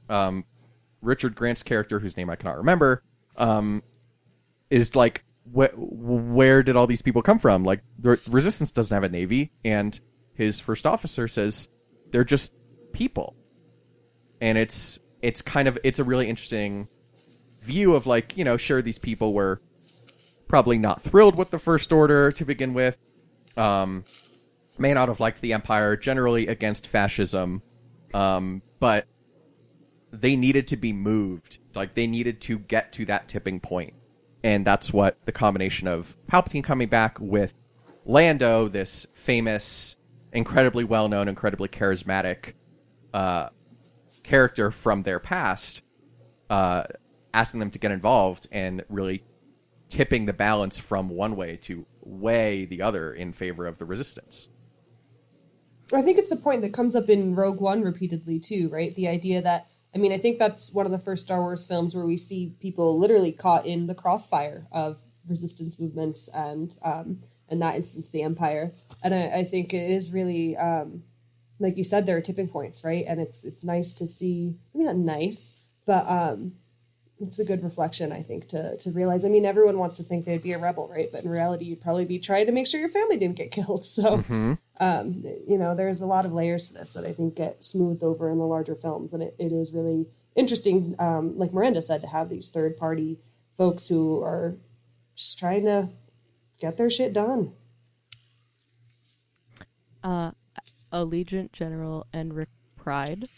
um, Richard Grant's character, whose name I cannot remember, um, is like, wh- where did all these people come from? Like, the Resistance doesn't have a navy, and his first officer says they're just people, and it's it's kind of it's a really interesting view of like you know sure these people were probably not thrilled with the first order to begin with. Um may not have liked the empire generally against fascism. Um but they needed to be moved. Like they needed to get to that tipping point. And that's what the combination of palpatine coming back with lando this famous incredibly well known incredibly charismatic uh character from their past, uh, asking them to get involved and really tipping the balance from one way to way the other in favor of the resistance. I think it's a point that comes up in Rogue One repeatedly too, right? The idea that I mean, I think that's one of the first Star Wars films where we see people literally caught in the crossfire of resistance movements and, um, in that instance, the Empire. And I, I think it is really, um, like you said, there are tipping points, right? And it's it's nice to see. I mean, not nice, but um, it's a good reflection, I think, to to realize. I mean, everyone wants to think they'd be a rebel, right? But in reality, you'd probably be trying to make sure your family didn't get killed. So, Mhm. um, you know, there's a lot of layers to this that I think get smoothed over in the larger films, and it, it is really interesting. Um, like Miranda said, to have these third party folks who are just trying to get their shit done. Uh, Allegiant General Enric Pride.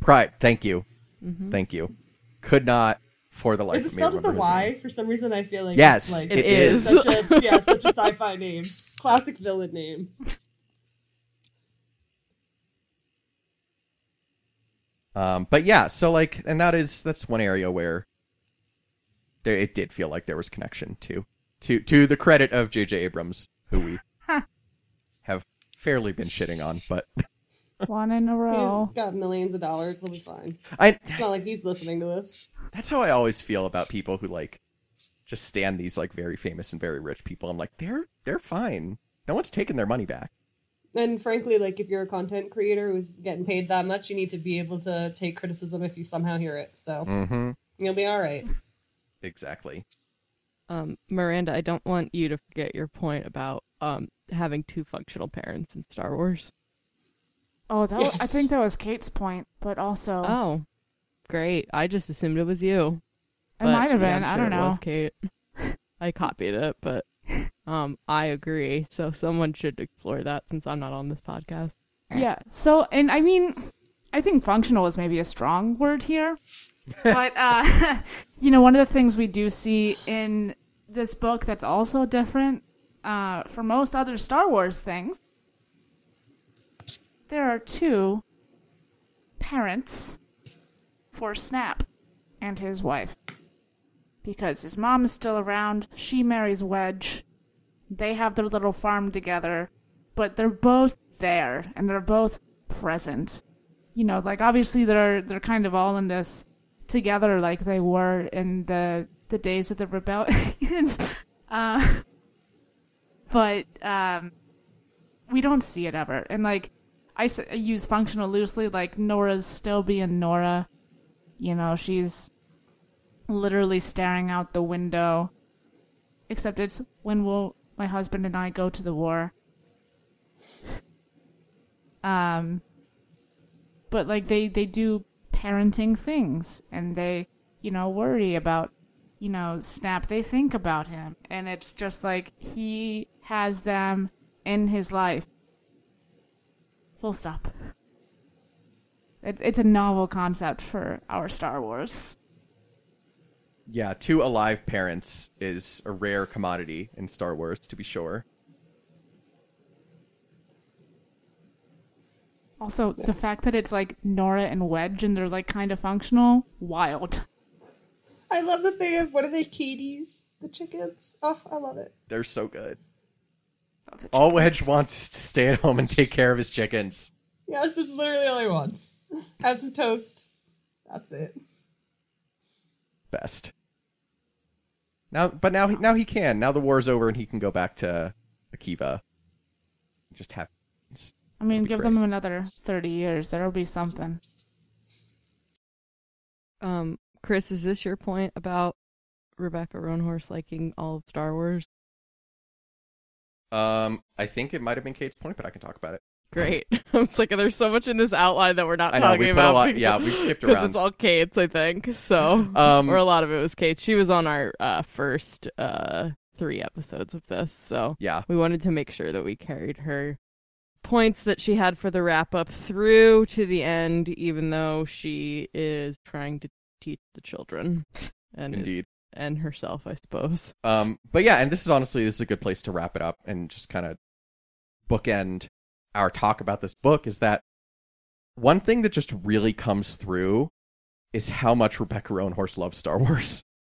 Pride. Thank you. Mhm. Thank you. Could not for the life Is it of me spelled with a remember his name. Y? For some reason, I feel like Yes, it's like, it it's. Such a, yeah, such a sci-fi name, classic villain name. Um, but yeah, so like, and that is that's one area where there it did feel like there was connection to to to the credit of J.J. Abrams, who we have fairly been shitting on, but One in a row. He's got millions of dollars. He'll be fine. I It's not like he's listening to this. that's how I always feel about people who like just stand these like very famous and very rich people. I'm like, they're they're fine. No one's taking their money back. And frankly, like if you're a content creator who's getting paid that much, you need to be able to take criticism if you somehow hear it. So Mm-hmm. you'll be all right. Exactly. Um, Miranda, I don't want you to forget your point about um having two functional parents in Star Wars. Oh, that wa- I think that was Kate's point, but also Oh, great! I just assumed it was you. it might have been. I'm I don't know. it. Was Kate. I copied it, but um, I agree. So someone should explore that since I'm not on this podcast. Yeah. So, and I mean, I think functional is maybe a strong word here, but uh, you know, one of the things we do see in this book that's also different uh, from most other Star Wars things, there are two parents for Snap and his wife. Because his mom is still around, she marries Wedge, they have their little farm together, but they're both there and they're both present. You know, like obviously they're they're kind of all in this together like they were in the the days of the rebellion. uh, but um we don't see it ever. And like I, use functional loosely like Norra's still being Norra. You know, she's literally staring out the window. Except it's when will my husband and I go to the war. Um but like they they do parenting things and they, you know, worry about you know, Snap, they think about him and it's just like he has them in his life. Full stop. It, it's a novel concept for our Star Wars. Yeah, two alive parents is a rare commodity in Star Wars, to be sure. Also, the fact that it's like Norra and Wedge and they're like kind of functional, wild. I love the thing of what are they, Katie's? The chickens? Oh, I love it. They're so good. Of All. Wedge wants is to stay at home and take care of his chickens. Yeah, this is literally all he wants. Have some toast. That's it. Best. Now, but now, he now he can. Now the war's over and he can go back to Akiva. Just have. I mean, give great. them another 30 years. There'll be something. Um, Chris, is this your point about Rebecca Roanhorse liking all of Star Wars? Um, I think it might have been Kate's point, but I can talk about it. Great. I'm just like, there's so much in this outline that we're not I know, talking we put a about. lot- because- yeah, we've skipped because around. it's all Kate's, I think. So, Um, or a lot of it was Kate. She was on our uh, first uh, three episodes of this, so Yeah, we wanted to make sure that we carried her points that she had for the wrap up through to the end, even though she is trying to teach the children and indeed. And herself, I suppose. Um, but yeah, and this is honestly this is a good place to wrap it up and just kind of bookend our talk about this book. Is that one thing that just really comes through is how much Rebecca Roanhorse loves Star Wars.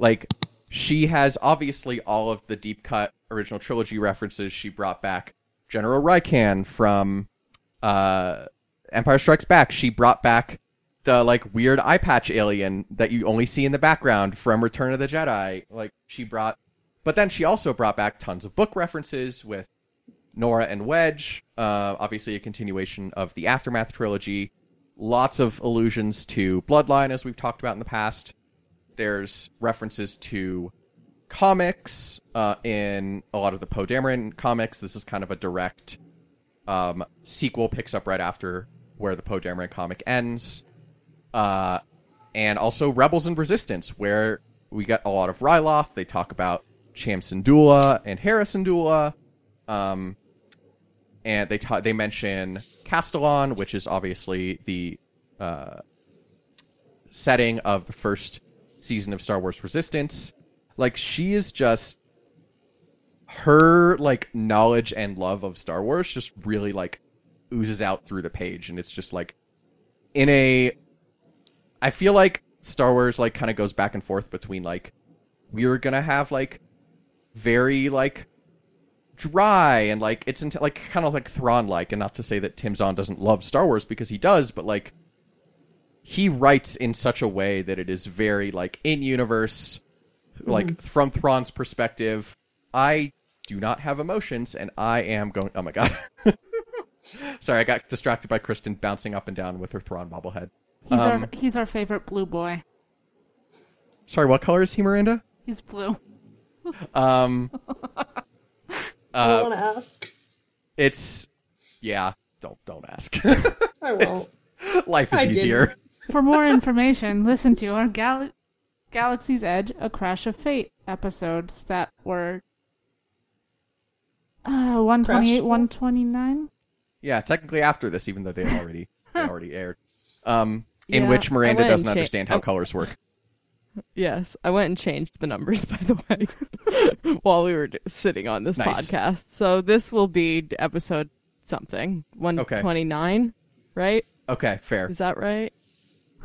Like she has obviously all of the deep cut original trilogy references she brought back General Rieekan from uh, Empire Strikes Back. She brought back the like weird eye patch alien that you only see in the background from Return of the Jedi. Like she brought, but then she also brought back tons of book references with Norra and Wedge. Uh, obviously, a continuation of the Aftermath trilogy. Lots of allusions to Bloodline, as we've talked about in the past. There's references to comics uh, in a lot of the Poe Dameron comics. This is kind of a direct um, sequel, picks up right after where the Poe Dameron comic ends. Uh, and also Rebels and Resistance, where we get a lot of Ryloth. They talk about Cham Syndulla and Hera Syndulla. Um, and they ta- they mention Castilon, which is obviously the uh, setting of the first season of Star Wars Resistance. Like she is just her like knowledge and love of Star Wars just really like oozes out through the page and it's just like in a I feel like Star Wars like kind of goes back and forth between like we were going to have like very like dry and like it's into, like kind of like Thrawn like and not to say that Tim Zahn doesn't love Star Wars because he does but like he writes in such a way that it is very like in universe like mm-hmm. from Thrawn's perspective. I do not have emotions and I am going oh my god. Sorry I got distracted by Kristen bouncing up and down with her Thrawn bobblehead He's Um, our he's our favorite blue boy. sorry what color is he Miranda He's blue. um I uh want to ask. it's yeah don't don't ask I won't. life is I didn't. easier For more information, listen to our Gal- Galaxy's Edge: A Crash of Fate episodes that were uh, one twenty eight, one twenty nine. Yeah, technically after this, even though they already they already aired. Um, in Yeah, which Miranda doesn't cha- understand how oh. colors work. Yes, I went and changed the numbers by the way while we were sitting on this Nice. podcast. So this will be episode something one twenty nine, right? Okay, fair. Is that right,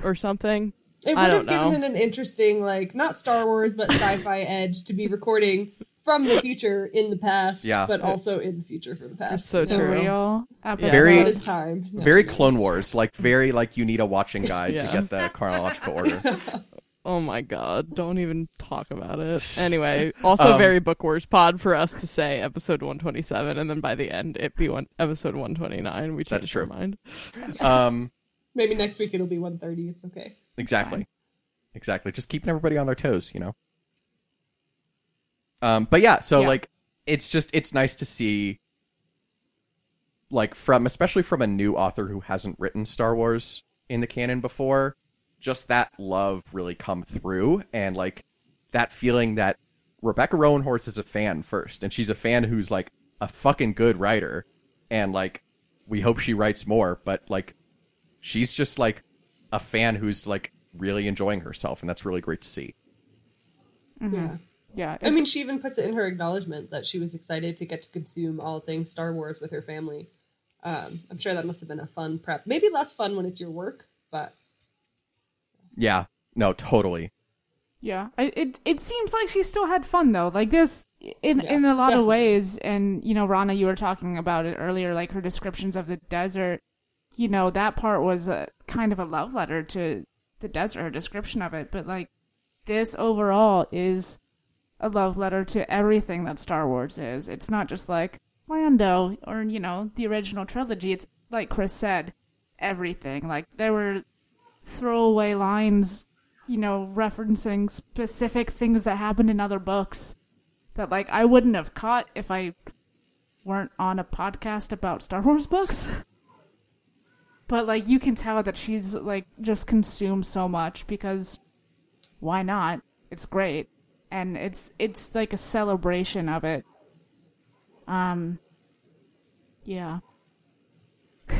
or something? It I would don't have given know. it an interesting, like, not Star Wars, but sci-fi edge to be recording from the future in the past, Yeah. but also in the future for the past. It's so The true. real episode. Very- Not time. No. Very Clone Wars, like very like you need a watching guide Yeah. to get the chronological order. Oh my god! Don't even talk about it. Anyway, also Um, very Book Wars pod for us to say episode one twenty seven, and then by the end it be one episode one twenty nine. We That's changed our true. mind. Um, Maybe next week it'll be 130. It's okay. exactly, exactly. Just keeping everybody on their toes, you know. Um, but yeah, so Yeah. like it's just it's nice to see like from especially from a new author who hasn't written Star Wars in the canon before, just that love really come through and like that feeling that Rebecca Roanhorse is a fan first and she's a fan who's like a fucking good writer and like we hope she writes more, but like she's just like a fan who's like really enjoying herself and that's really great to see. Yeah. Yeah, I mean, she even puts it in her acknowledgement that she was excited to get to consume all things Star Wars with her family. Um, I'm sure that must have been a fun prep. Maybe less fun when it's your work, but Yeah. No, totally. Yeah, I, it it seems like she still had fun though. Like this, in Yeah, in a lot of ways, and you know, Rana, you were talking about it earlier, like her descriptions of the desert. You know, that part was a kind of a love letter to the desert, her description of it. But like, this overall is a love letter to everything that Star Wars is. It's not just like Lando or you know the original trilogy. It's like Chris said, everything. Like there were throwaway lines you know, referencing specific things that happened in other books that like I wouldn't have caught if I weren't on a podcast about Star Wars books. but like you can tell that she's like just consumed so much because why not? It's great. And it's it's like a celebration of it. Um yeah.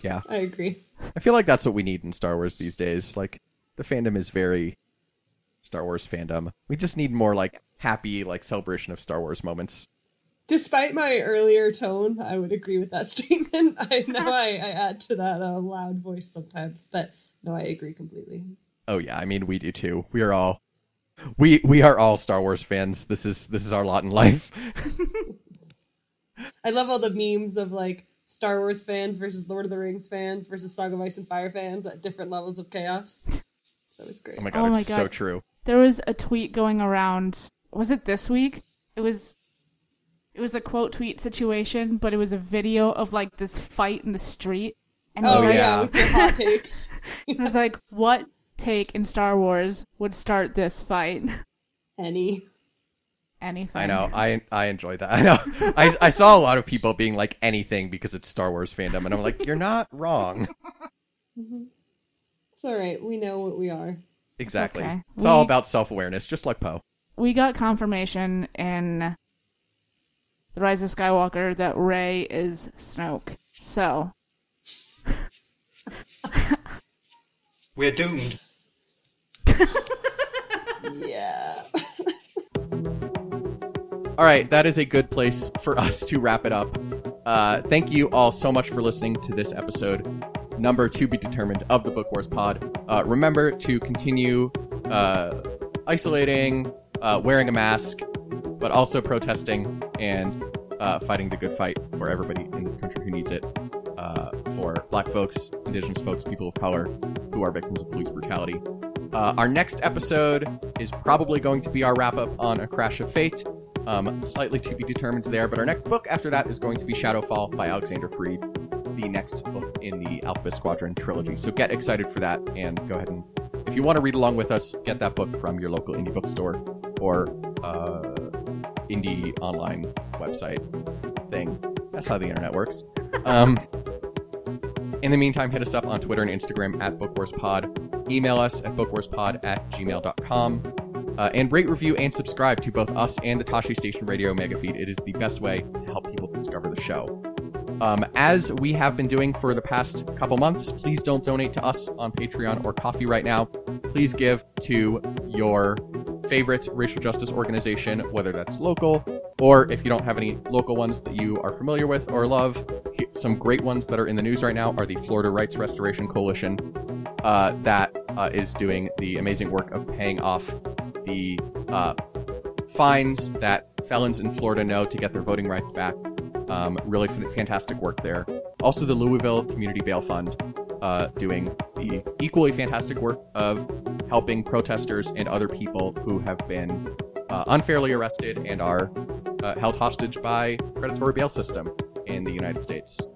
Yeah. I agree. I feel like that's what we need in Star Wars these days. Like the fandom is very Star Wars fandom. We just need more like happy like celebration of Star Wars moments. Despite my earlier tone, I would agree with that statement. I know I, I add to that uh, loud voice sometimes, but no, I agree completely. Oh yeah, I mean we do too. We are all we we are all Star Wars fans. This is this is our lot in life. I love all the memes of like Star Wars fans versus Lord of the Rings fans versus Song of Ice and Fire fans at different levels of chaos. That was great. Oh my god, Oh my it's so true. There was a tweet going around. Was it this week? It was. It was a quote tweet situation, but it was a video of like this fight in the street, and it was Oh, like, yeah, oh, yeah. with hot takes. it was like, what take in Star Wars would start this fight? Any. Anything. I know. I I enjoy that. I know. I I saw a lot of people being like anything because it's Star Wars fandom, and I'm like, you're not wrong. It's all right. We know what we are. Exactly. okay. It's all about self awareness, just like Poe. we got confirmation in the Rise of Skywalker that Rey is Snoke. So We're doomed. Yeah. All right, that is a good place for us to wrap it up. Uh, thank you all so much for listening to this episode, number to be determined of the Book Wars Pod. Uh, remember to continue uh, isolating, uh, wearing a mask, but also protesting and uh, fighting the good fight for everybody in this country who needs it. Uh, for Black folks, Indigenous folks, people of color who are victims of police brutality. Uh, our next episode is probably going to be our wrap up on A Crash of Fate. Um, slightly to be determined there, but our next book after that is going to be Shadowfall by Alexander Freed, the next book in the Alpha Squadron trilogy. So get excited for that and go ahead and, if you want to read along with us, get that book from your local indie bookstore or uh, indie online website thing. That's how the internet works. Um, in the meantime, hit us up on Twitter and Instagram at BookWarsPod. Email us at bookwarspod at gmail.com. Uh, and rate, review, and subscribe to both us and the Tashi Station Radio Mega Feed. It is the best way to help people discover the show. Um, as we have been doing for the past couple months, please don't donate to us on Patreon or Ko-fi right now. Please give to your favorite racial justice organization, whether that's local or if you don't have any local ones that you are familiar with or love. Some great ones that are in the news right now are the Florida Rights Restoration Coalition, uh, that uh, is doing the amazing work of paying off the uh, fines that felons in Florida know to get their voting rights back. Um, really fantastic work there. Also, the Louisville Community Bail Fund uh, doing the equally fantastic work of helping protesters and other people who have been uh, unfairly arrested and are uh, held hostage by predatory bail system in the United States.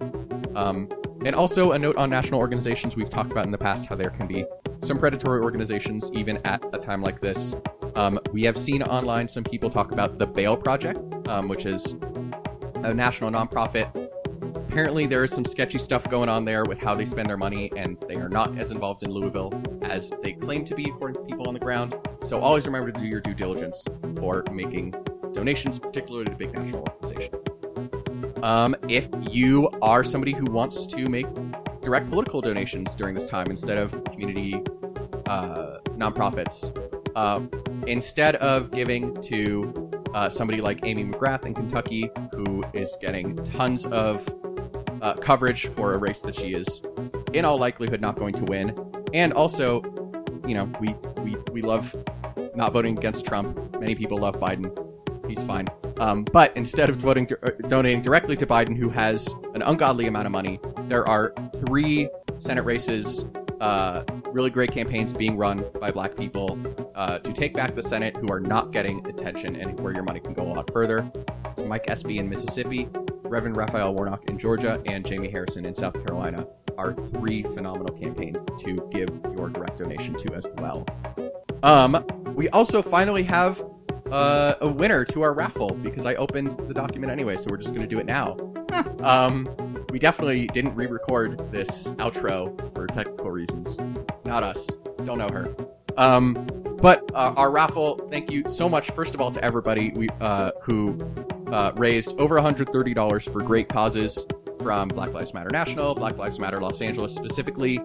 Um, and also a note on national organizations we've talked about in the past how there can be some predatory organizations even at a time like this. Um, we have seen online some people talk about the Bail Project, um, which is a national nonprofit. Apparently, there is some sketchy stuff going on there with how they spend their money, and they are not as involved in Louisville as they claim to be, to people on the ground. So always remember to do your due diligence for making donations, particularly to big national organizations. Um, if you are somebody who wants to make direct political donations during this time instead of community uh, nonprofits, uh, instead of giving to uh, somebody like Amy McGrath in Kentucky, who is getting tons of uh, coverage for a race that she is, in all likelihood, not going to win, and also, you know, we we we love not voting against Trump. Many people love Biden. He's fine. Um, but instead of voting uh, donating directly to Biden, who has an ungodly amount of money, there are three Senate races, uh, really great campaigns being run by Black people uh, to take back the Senate, who are not getting attention and where your money can go a lot further. It's Mike Espy in Mississippi, Reverend Raphael Warnock in Georgia, and Jamie Harrison in South Carolina are three phenomenal campaigns to give your direct donation to as well. Um, we also finally have uh, a winner to our raffle because I opened the document anyway, so we're just going to do it now. um, we definitely didn't re-record this outro for technical reasons. Not us. Don't know her. Um, but uh, our raffle, thank you so much, first of all, to everybody we, uh, who uh, raised over $130 for great causes from Black Lives Matter National, Black Lives Matter Los Angeles specifically,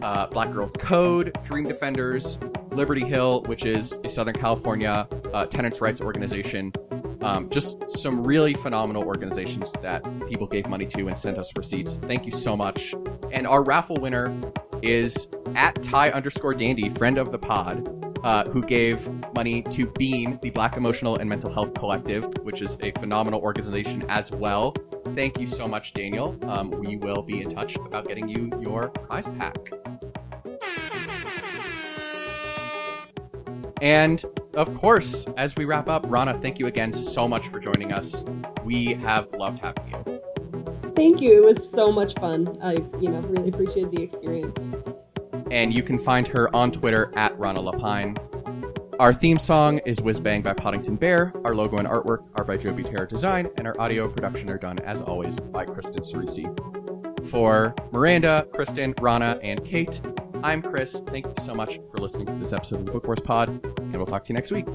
uh, Black Girls Code, Dream Defenders, Liberty Hill, which is a Southern California uh, tenants' rights organization. Um, just some really phenomenal organizations that people gave money to and sent us receipts. Thank you so much. And our raffle winner is at Ty underscore Dandy, friend of the pod. Uh, who gave money to Beam, the Black Emotional and Mental Health Collective, which is a phenomenal organization as well. Thank you so much, Daniel. Um, we will be in touch about getting you your prize pack. And of course, as we wrap up, Rana, thank you again so much for joining us. We have loved having you. Thank you. It was so much fun. I, you know, really appreciated the experience. And you can find her on Twitter at Rana Lapine. Our theme song is Whiz Bang by Poddington Bear. Our logo and artwork are by Joby Terra Design, and our audio production are done, as always, by Kristen Cerisi. For Miranda, Kristen, Rana, and Kate, I'm Chris. Thank you so much for listening to this episode of the Book Wars Pod, and we'll talk to you next week.